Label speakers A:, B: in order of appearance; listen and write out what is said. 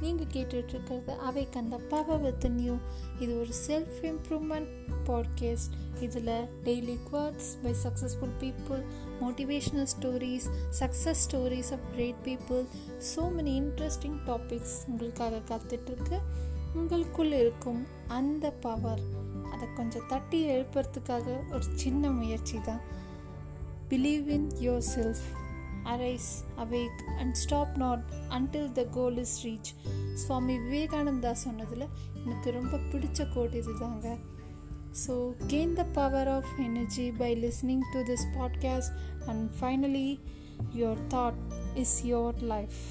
A: நீங்கள் கேட்டுட்ருக்கிறது அவை அந்த பவர் வித் நியூ இது ஒரு செல்ஃப் இம்ப்ரூவ்மெண்ட் பாட்காஸ்ட் இதில் daily quotes by successful people motivational stories success stories of great people so many interesting topics உங்களுக்காக காத்துட்ருக்கு. உங்களுக்குள் இருக்கும் அந்த பவர் அதை கொஞ்சம் தட்டி எழுப்புறதுக்காக ஒரு சின்ன முயற்சி தான். Believe in yourself arise awake and stop not until the goal is reach Swami Vivekananda சொன்னதில் எனக்கு ரொம்ப பிடிச்ச கோட் இது தாங்க so gain the power of energy by listening to this podcast and finally your thought is your life